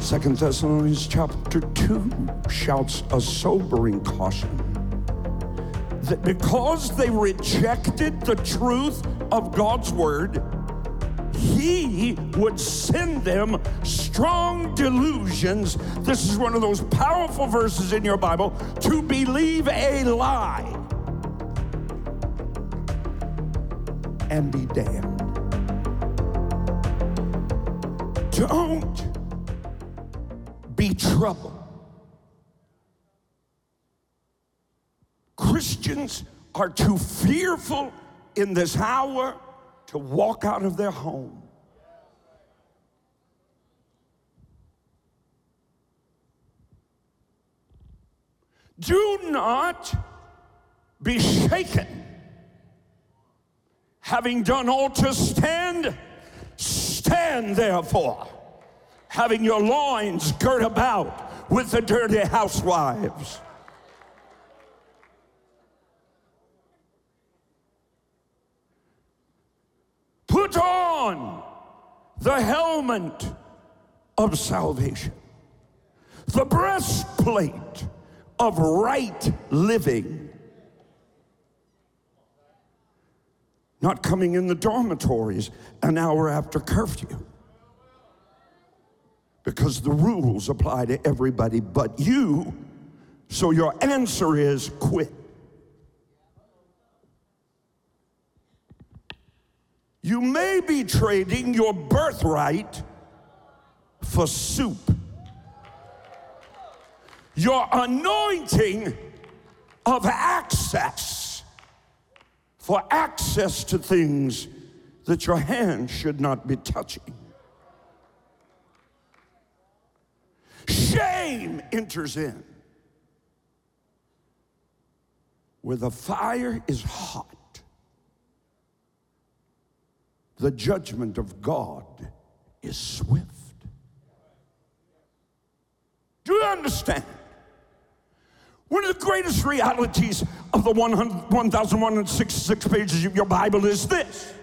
Second Thessalonians chapter 2 shouts a sobering caution that because they rejected the truth of God's word, he would send them strong delusions. This is one of those powerful verses in your Bible to believe a lie and be damned. Don't be troubled. Christians are too fearful in this hour to walk out of their home. Do not be shaken. Having done all to stand, stand therefore, having your loins girt about with the dirty housewives. Put on the helmet of salvation, the breastplate of right living. Not coming in the dormitories an hour after curfew. Because the rules apply to everybody but you. So your answer is quit. You may be trading your birthright for soup. Your anointing of access for access to things that your hand should not be touching. Shame enters in where the fire is hot the judgment of God is swift. Do you understand? One of the greatest realities of the 1,166 pages of your Bible is this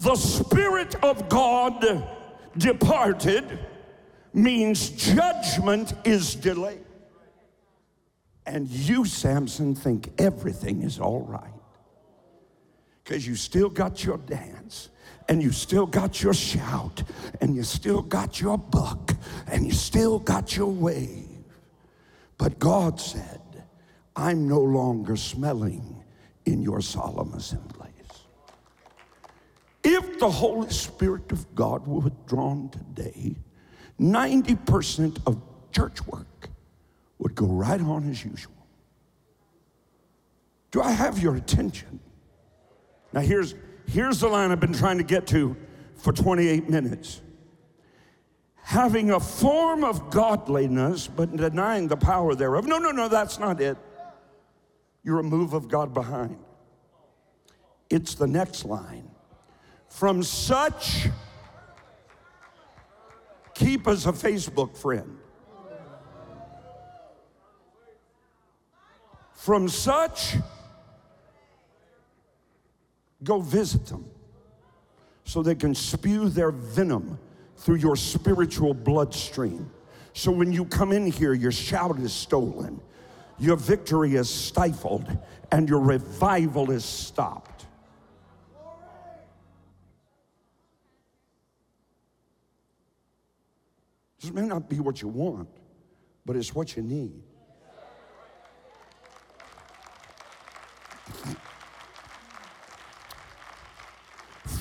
the Spirit of God departed means judgment is delayed. And you, Samson, think everything is all right because you still got your dance and you still got your shout and you still got your buck and you still got your wave. But God said, I'm no longer smelling in your solemn assemblies. If the Holy Spirit of God were withdrawn today, 90% of church work would go right on as usual. Do I have your attention? Now, here's, here's the line I've been trying to get to for 28 minutes. Having a form of godliness, but denying the power thereof. No, no, no, that's not it. You're a move of God behind. It's the next line. From such, keep as a Facebook friend. From such, Go visit them so they can spew their venom through your spiritual bloodstream. So when you come in here, your shout is stolen, your victory is stifled, and your revival is stopped. This may not be what you want, but it's what you need.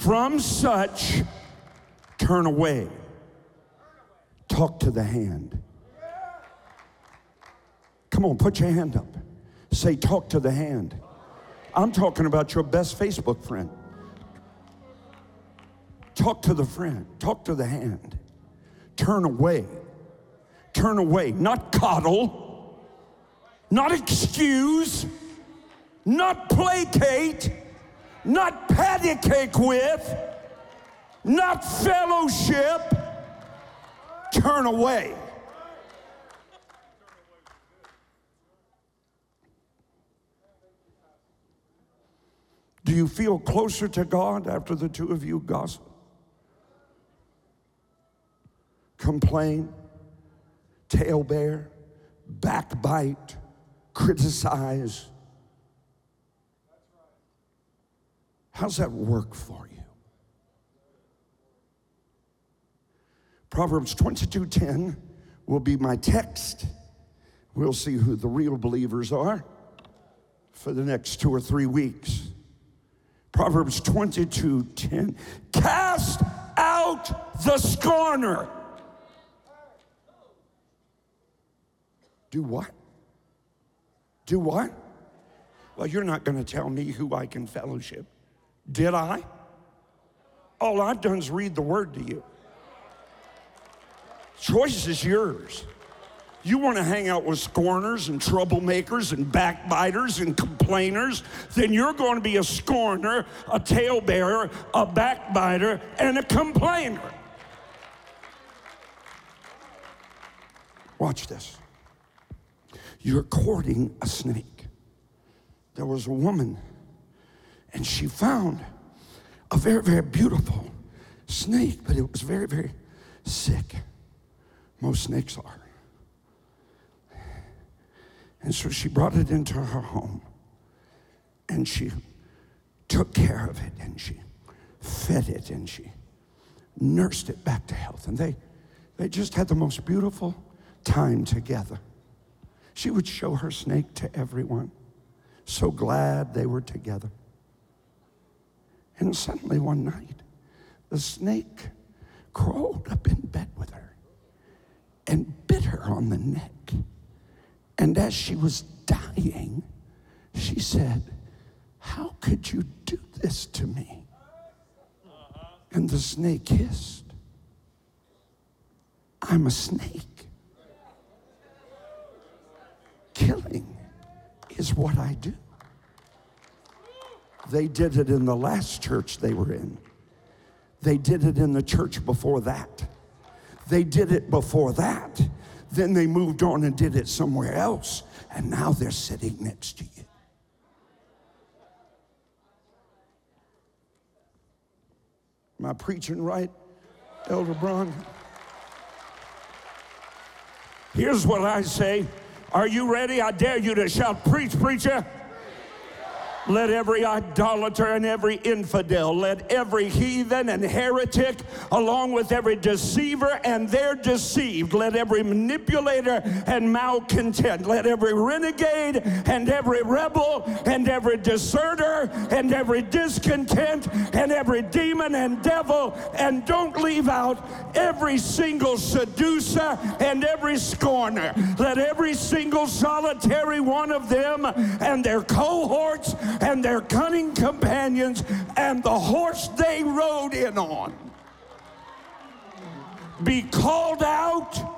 From such, turn away. Talk to the hand. Come on, put your hand up. Say, talk to the hand. I'm talking about your best Facebook friend. Talk to the friend, talk to the hand. Turn away. Turn away, not coddle, not excuse, not placate not patty cake with, not fellowship, turn away. Do you feel closer to God after the two of you gossip? Complain, tail bear, backbite, criticize. How's that work for you? Proverbs 22:10 will be my text. We'll see who the real believers are for the next two or three weeks. Proverbs 22:10 Cast out the scorner. Do what? Do what? Well, you're not going to tell me who I can fellowship. Did I? All I've done is read the word to you. Choice is yours. You want to hang out with scorners and troublemakers and backbiters and complainers, then you're going to be a scorner, a talebearer, a backbiter, and a complainer. Watch this. You're courting a snake. There was a woman, and she found a very, very beautiful snake, but it was very, very sick. Most snakes are. And so she brought it into her home and she took care of it and she fed it and she nursed it back to health. And they, they just had the most beautiful time together. She would show her snake to everyone. So glad they were together. And suddenly one night, the snake crawled up in bed with her and bit her on the neck. And as she was dying, she said, How could you do this to me? And the snake hissed, I'm a snake. Killing is what I do. They did it in the last church they were in. They did it in the church before that. They did it before that. Then they moved on and did it somewhere else. And now they're sitting next to you. Am I preaching right, Elder Braun? Here's what I say. Are you ready? I dare you to shout, Preach, preacher. Let every idolater and every infidel, let every heathen and heretic, along with every deceiver and their deceived, let every manipulator and malcontent, let every renegade and every rebel and every deserter and every discontent and every demon and devil, and don't leave out every single seducer and every scorner. Let every single solitary one of them and their cohorts and their cunning companions and the horse they rode in on be called out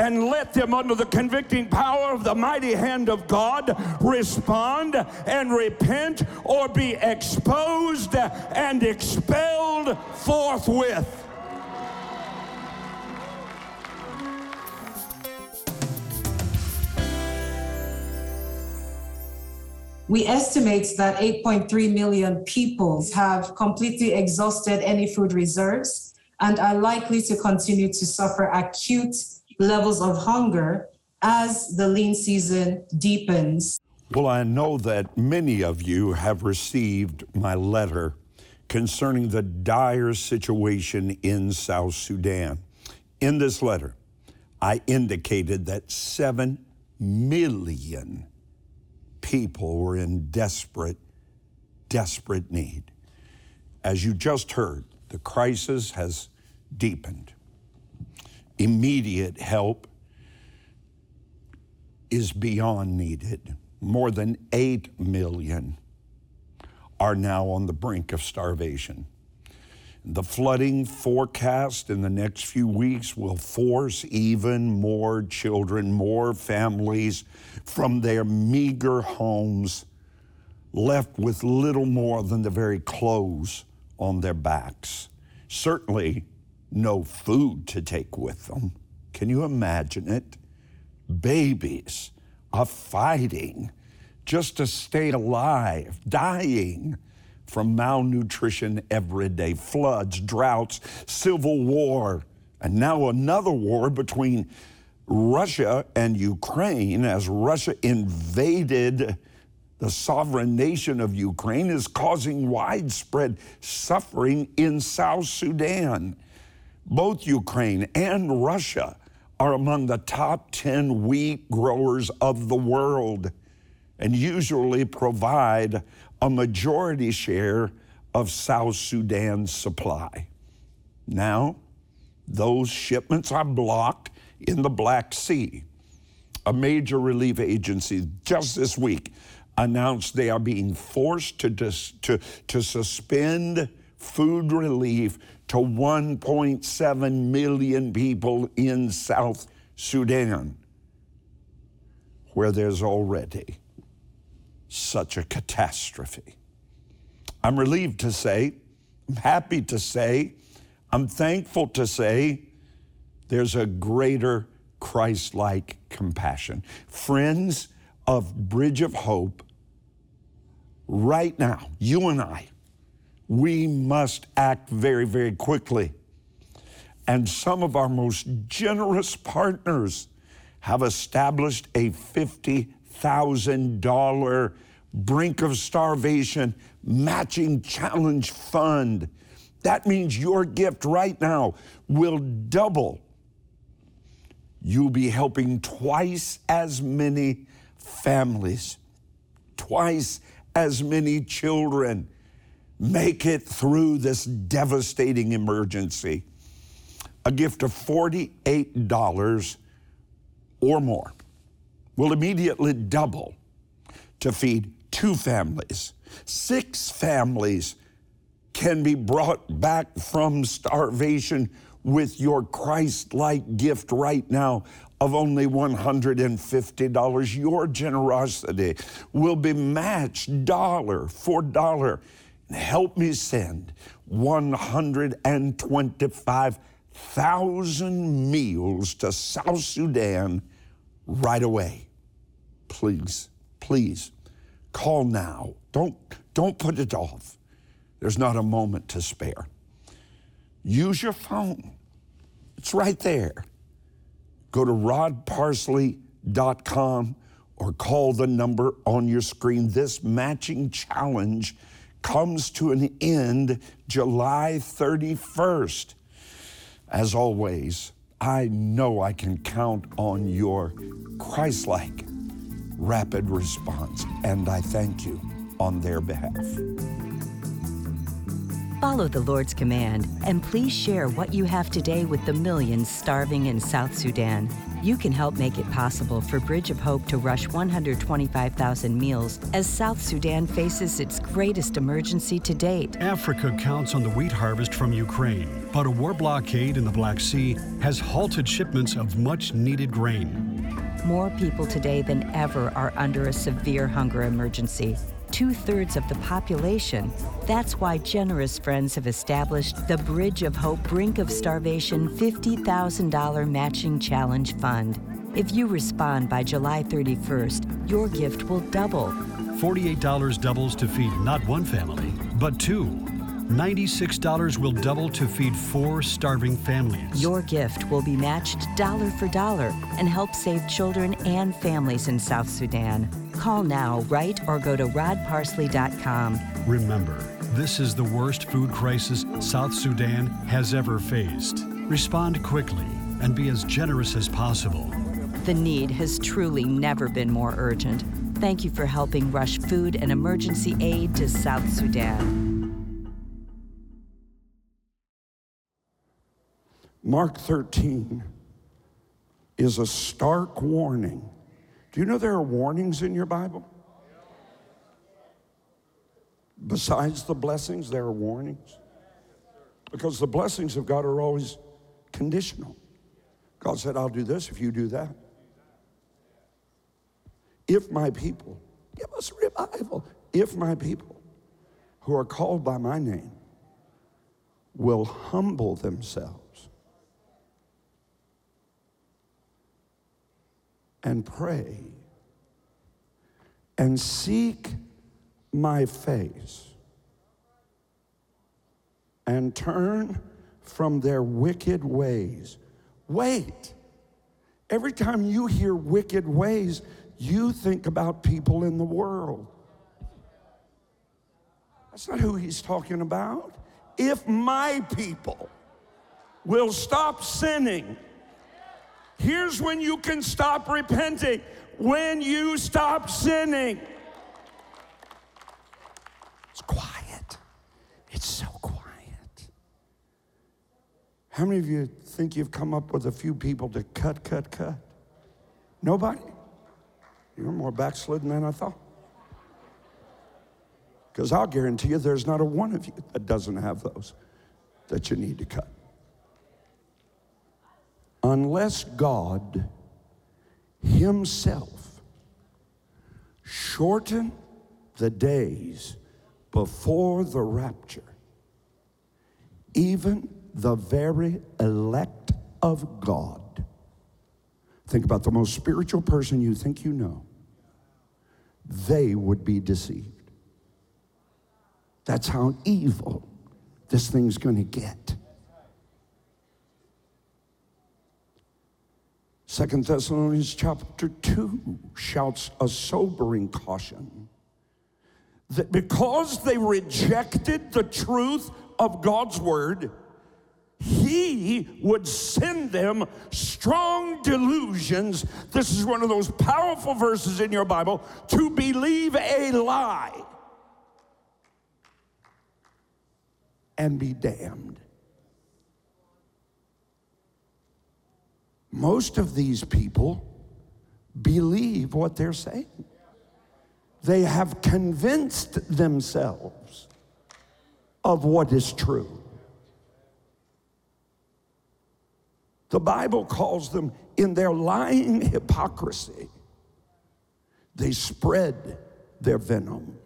and let them, under the convicting power of the mighty hand of God, respond and repent or be exposed and expelled forthwith. We estimate that 8.3 million people have completely exhausted any food reserves and are likely to continue to suffer acute levels of hunger as the lean season deepens. Well, I know that many of you have received my letter concerning the dire situation in South Sudan. In this letter, I indicated that 7 million people were in desperate, desperate need. As you just heard, the crisis has deepened. Immediate help is beyond needed. More than 8 million are now on the brink of starvation. The flooding forecast in the next few weeks will force even more children, more families from their meager homes, left with little more than the very clothes on their backs. Certainly, no food to take with them. Can you imagine it? Babies are fighting just to stay alive, dying from malnutrition every day, floods, droughts, civil war, And now another war between Russia and Ukraine as Russia invaded the sovereign nation of Ukraine is causing widespread suffering in South Sudan. Both Ukraine and Russia are among the top 10 wheat growers of the world and usually provide a majority share of South Sudan's supply. Now, those shipments are blocked in the Black Sea. A major relief agency just this week announced they are being forced to, dis, to, to suspend food relief to 1.7 million people in South Sudan, where there's already such a catastrophe. I'm relieved to say, I'm happy to say, I'm thankful to say there's a greater Christ like compassion. Friends of Bridge of Hope, right now, you and I, we must act very, very quickly. And some of our most generous partners have established a $50,000 brink of starvation matching challenge fund. That means your gift right now will double. You'll be helping twice as many families, twice as many children make it through this devastating emergency. A gift of $48 or more will immediately double to feed two families. Six families can be brought back from starvation with your Christ like gift right now of only $150. Your generosity will be matched dollar for dollar. Help me send 125,000 meals to South Sudan right away. Please, please, call now. Don't, don't put it off. There's not a moment to spare. Use your phone, it's right there. Go to rodparsley.com or call the number on your screen. This matching challenge comes to an end July 31st. As always, I know I can count on your Christ like rapid response, and I thank you on their behalf. Follow the Lord's command and please share what you have today with the millions starving in South Sudan. You can help make it possible for Bridge of Hope to rush 125,000 meals as South Sudan faces its greatest emergency to date. Africa counts on the wheat harvest from Ukraine, but a war blockade in the Black Sea has halted shipments of much needed grain. More people today than ever are under a severe hunger emergency two thirds of the population. That's why generous friends have established the Bridge of Hope Brink of Starvation $50,000 Matching Challenge Fund. If you respond by July 31st, your gift will double. $48 doubles to feed not one family, but two. $96 will double to feed four starving families. Your gift will be matched dollar for dollar and help save children and families in South Sudan. Call now, write, or go to rodparsley.com. Remember, this is the worst food crisis South Sudan has ever faced. Respond quickly and be as generous as possible. The need has truly never been more urgent. Thank you for helping rush food and emergency aid to South Sudan. Mark 13 is a stark warning. Do you know there are warnings in your Bible? Besides the blessings, there are warnings. Because the blessings of God are always conditional. God said, I'll do this if you do that. If my people, give us revival, if my people who are called by my name will humble themselves and pray and seek my face and turn from their wicked ways. Wait. Every time you hear wicked ways, you think about people in the world. That's not who he's talking about. If my people will stop sinning, here's when you can stop repenting when you stop sinning. It's quiet. It's so quiet. How many of you think you've come up with a few people to cut, cut, cut? Nobody? You're more backslidden than I thought. Because I'll guarantee you there's not a one of you that doesn't have those that you need to cut. Unless God Himself shorten the days before the rapture, even the very elect of God. Think about the most spiritual person you think you know. They would be deceived. That's how evil this thing's going to get. Second Thessalonians chapter 2 shouts a sobering caution that because they rejected the truth of God's word, he would send them strong delusions. This is one of those powerful verses in your Bible to believe a lie and be damned. Most of these people believe what they're saying. They have convinced themselves of what is true. The Bible calls them in their lying hypocrisy, they spread their venom.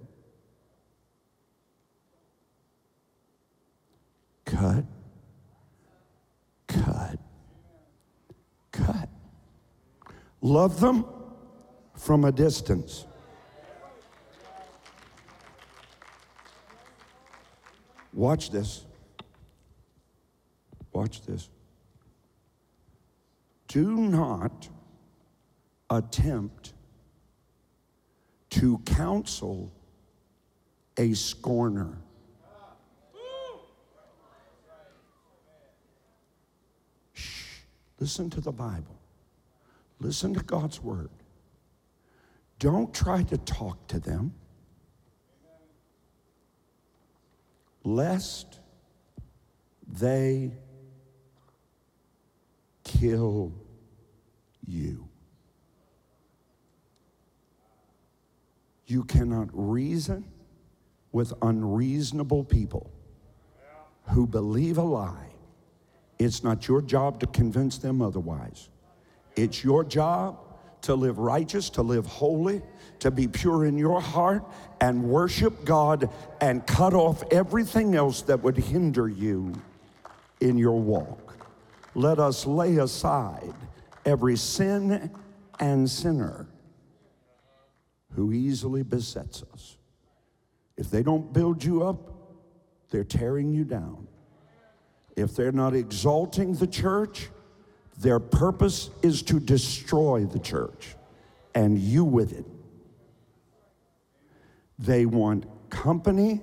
Cut, cut. Love them from a distance. Watch this. Watch this. Do not attempt to counsel a scorner. Shh. Listen to the Bible. Listen to God's word. Don't try to talk to them, lest they kill you. You cannot reason with unreasonable people who believe a lie. It's not your job to convince them otherwise. It's your job to live righteous, to live holy, to be pure in your heart and worship God and cut off everything else that would hinder you in your walk. Let us lay aside every sin and sinner who easily besets us. If they don't build you up, they're tearing you down. If they're not exalting the church, their purpose is to destroy the church and you with it. They want company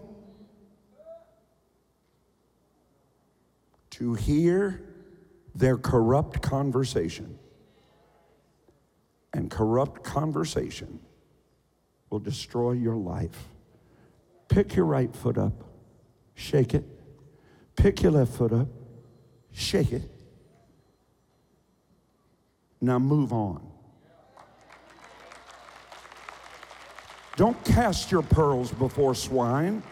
to hear their corrupt conversation. And corrupt conversation will destroy your life. Pick your right foot up, shake it. Pick your left foot up, shake it. Now move on. Don't cast your pearls before swine.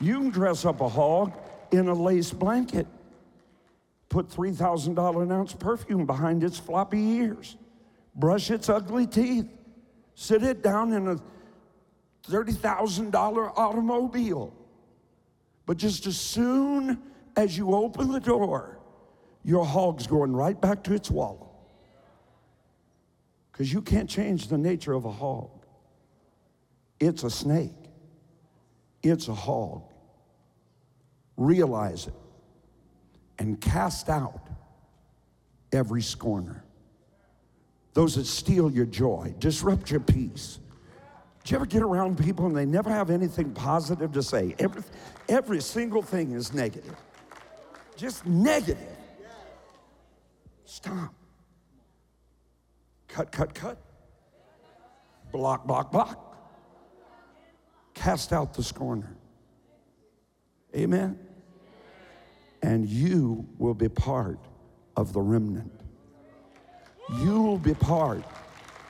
You can dress up a hog in a lace blanket, put $3,000 an ounce perfume behind its floppy ears, brush its ugly teeth, sit it down in a $30,000 automobile. But just as soon as you open the door, your hog's going right back to its wallow. Because you can't change the nature of a hog. It's a snake, it's a hog. Realize it. and cast out every scorner. Those that steal your joy, disrupt your peace. Do you ever get around people and they never have anything positive to say? Every, every single thing is negative. Just negative. Stop. Cut, cut, cut. Block, block, block. Cast out the scorner. Amen. And you will be part of the remnant. You will be part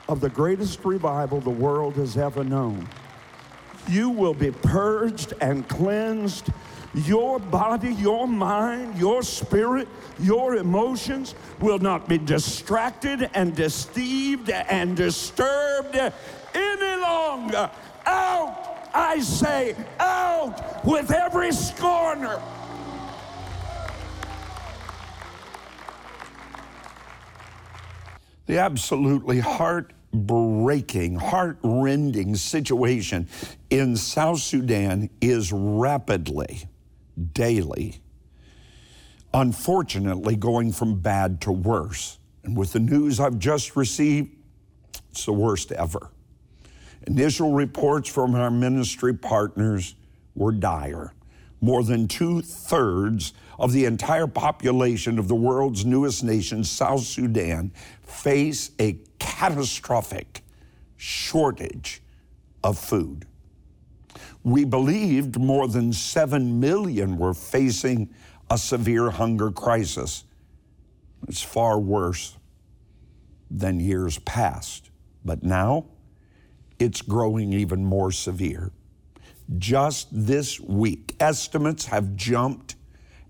of the greatest revival the world has ever known. You will be purged and cleansed. Your body, your mind, your spirit, your emotions will not be distracted and deceived and disturbed any longer. Out, I say, out with every scorner. The absolutely heart-breaking, heart-rending situation in South Sudan is rapidly, daily, unfortunately going from bad to worse. And with the news I've just received, it's the worst ever. Initial reports from our ministry partners were dire. More than two thirds of the entire population of the world's newest nation, South Sudan, face a catastrophic shortage of food. We believed more than 7 million were facing a severe hunger crisis. It's far worse than years past. But now, it's growing even more severe. Just this week, estimates have jumped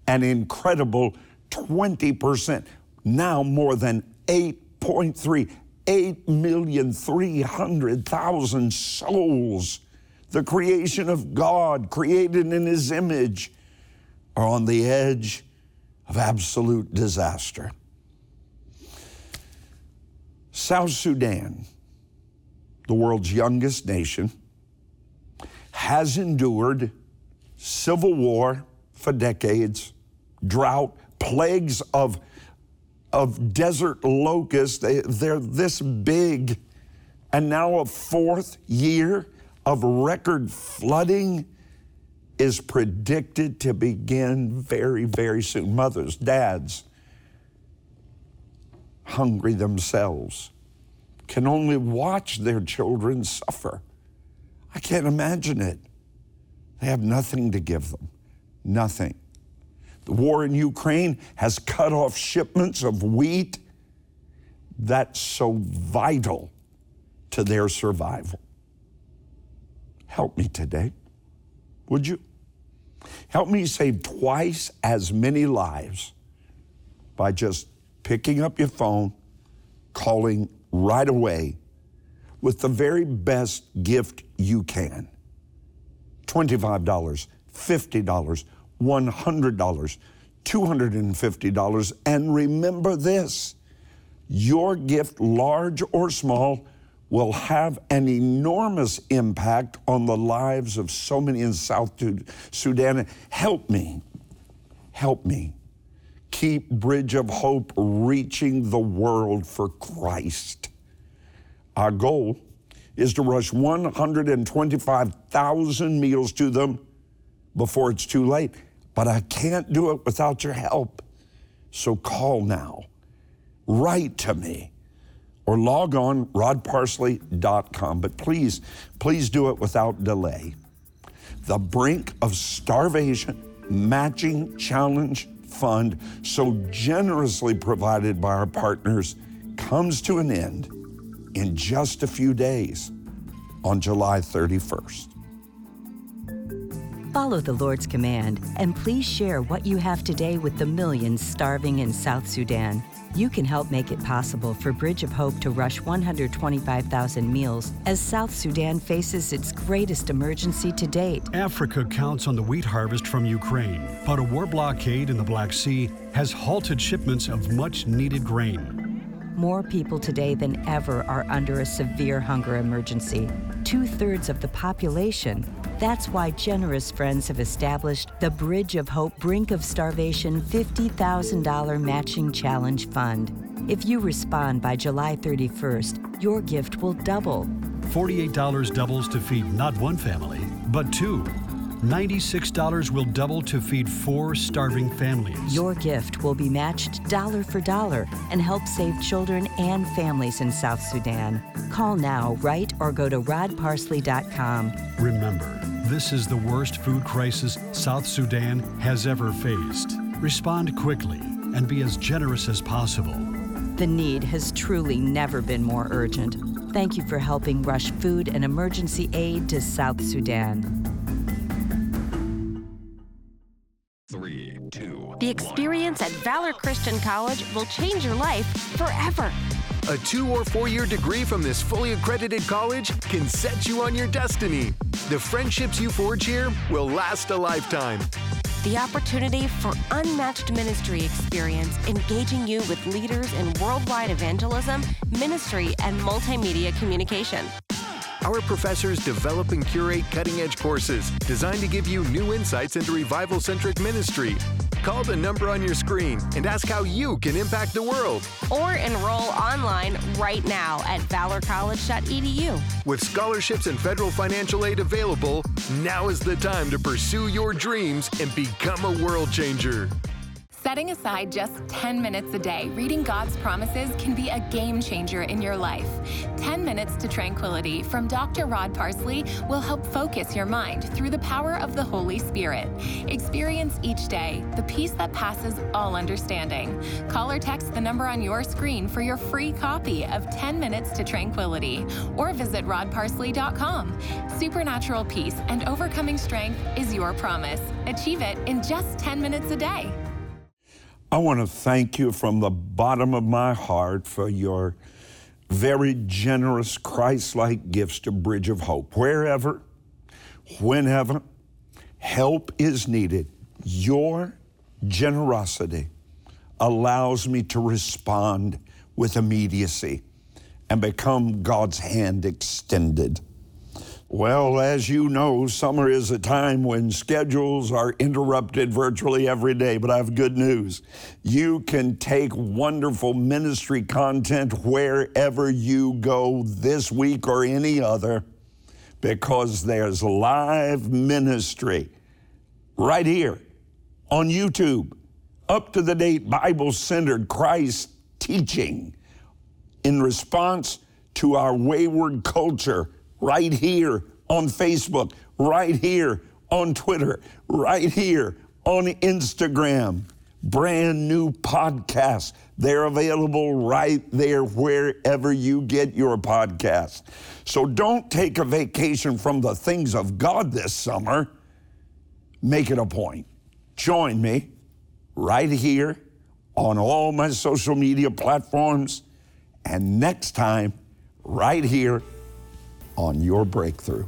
an incredible 20%, now more than 8.3, 8,300,000 souls, the creation of God, created in His image, are on the edge of absolute disaster. South Sudan, the world's youngest nation, has endured civil war for decades, drought, plagues of, of desert locusts. They, they're this big. And now a fourth year of record flooding is predicted to begin very, very soon. Mothers, dads, hungry themselves, can only watch their children suffer. I can't imagine it. They have nothing to give them, nothing. The war in Ukraine has cut off shipments of wheat that's so vital to their survival. Help me today, would you? Help me save twice as many lives by just picking up your phone, calling right away with the very best gift you can $25, $50, $100, $250. And remember this your gift, large or small, will have an enormous impact on the lives of so many in South Sudan. Help me, help me keep Bridge of Hope reaching the world for Christ. Our goal is to rush 125,000 meals to them before it's too late. But I can't do it without your help. So call now, write to me, or log on rodparsley.com. But please, please do it without delay. The Brink of Starvation Matching Challenge Fund, so generously provided by our partners, comes to an end in just a few days on July 31st. Follow the Lord's command and please share what you have today with the millions starving in South Sudan. You can help make it possible for Bridge of Hope to rush 125,000 meals as South Sudan faces its greatest emergency to date. Africa counts on the wheat harvest from Ukraine, but a war blockade in the Black Sea has halted shipments of much needed grain. More people today than ever are under a severe hunger emergency. Two thirds of the population. That's why generous friends have established the Bridge of Hope Brink of Starvation $50,000 Matching Challenge Fund. If you respond by July 31st, your gift will double. $48 doubles to feed not one family, but two. $96 will double to feed four starving families. Your gift will be matched dollar for dollar and help save children and families in South Sudan. Call now, write, or go to rodparsley.com. Remember, this is the worst food crisis South Sudan has ever faced. Respond quickly and be as generous as possible. The need has truly never been more urgent. Thank you for helping rush food and emergency aid to South Sudan. At Valor Christian College will change your life forever. A two or four year degree from this fully accredited college can set you on your destiny. The friendships you forge here will last a lifetime. The opportunity for unmatched ministry experience, engaging you with leaders in worldwide evangelism, ministry, and multimedia communication. Our professors develop and curate cutting edge courses designed to give you new insights into revival centric ministry. Call the number on your screen and ask how you can impact the world. Or enroll online right now at valorcollege.edu. With scholarships and federal financial aid available, now is the time to pursue your dreams and become a world changer. Setting aside just 10 minutes a day reading God's promises can be a game changer in your life. 10 Minutes to Tranquility from Dr. Rod Parsley will help focus your mind through the power of the Holy Spirit. Experience each day the peace that passes all understanding. Call or text the number on your screen for your free copy of 10 Minutes to Tranquility or visit rodparsley.com. Supernatural peace and overcoming strength is your promise. Achieve it in just 10 minutes a day. I want to thank you from the bottom of my heart for your very generous Christ like gifts to Bridge of Hope. Wherever, whenever help is needed, your generosity allows me to respond with immediacy and become God's hand extended. Well, as you know, summer is a time when schedules are interrupted virtually every day, but I have good news. You can take wonderful ministry content wherever you go this week or any other because there's live ministry right here on YouTube, up to the date Bible centered Christ teaching in response to our wayward culture right here on Facebook, right here on Twitter, right here on Instagram. Brand new podcasts. They're available right there wherever you get your podcasts. So don't take a vacation from the things of God this summer. Make it a point. Join me right here on all my social media platforms and next time right here on your breakthrough.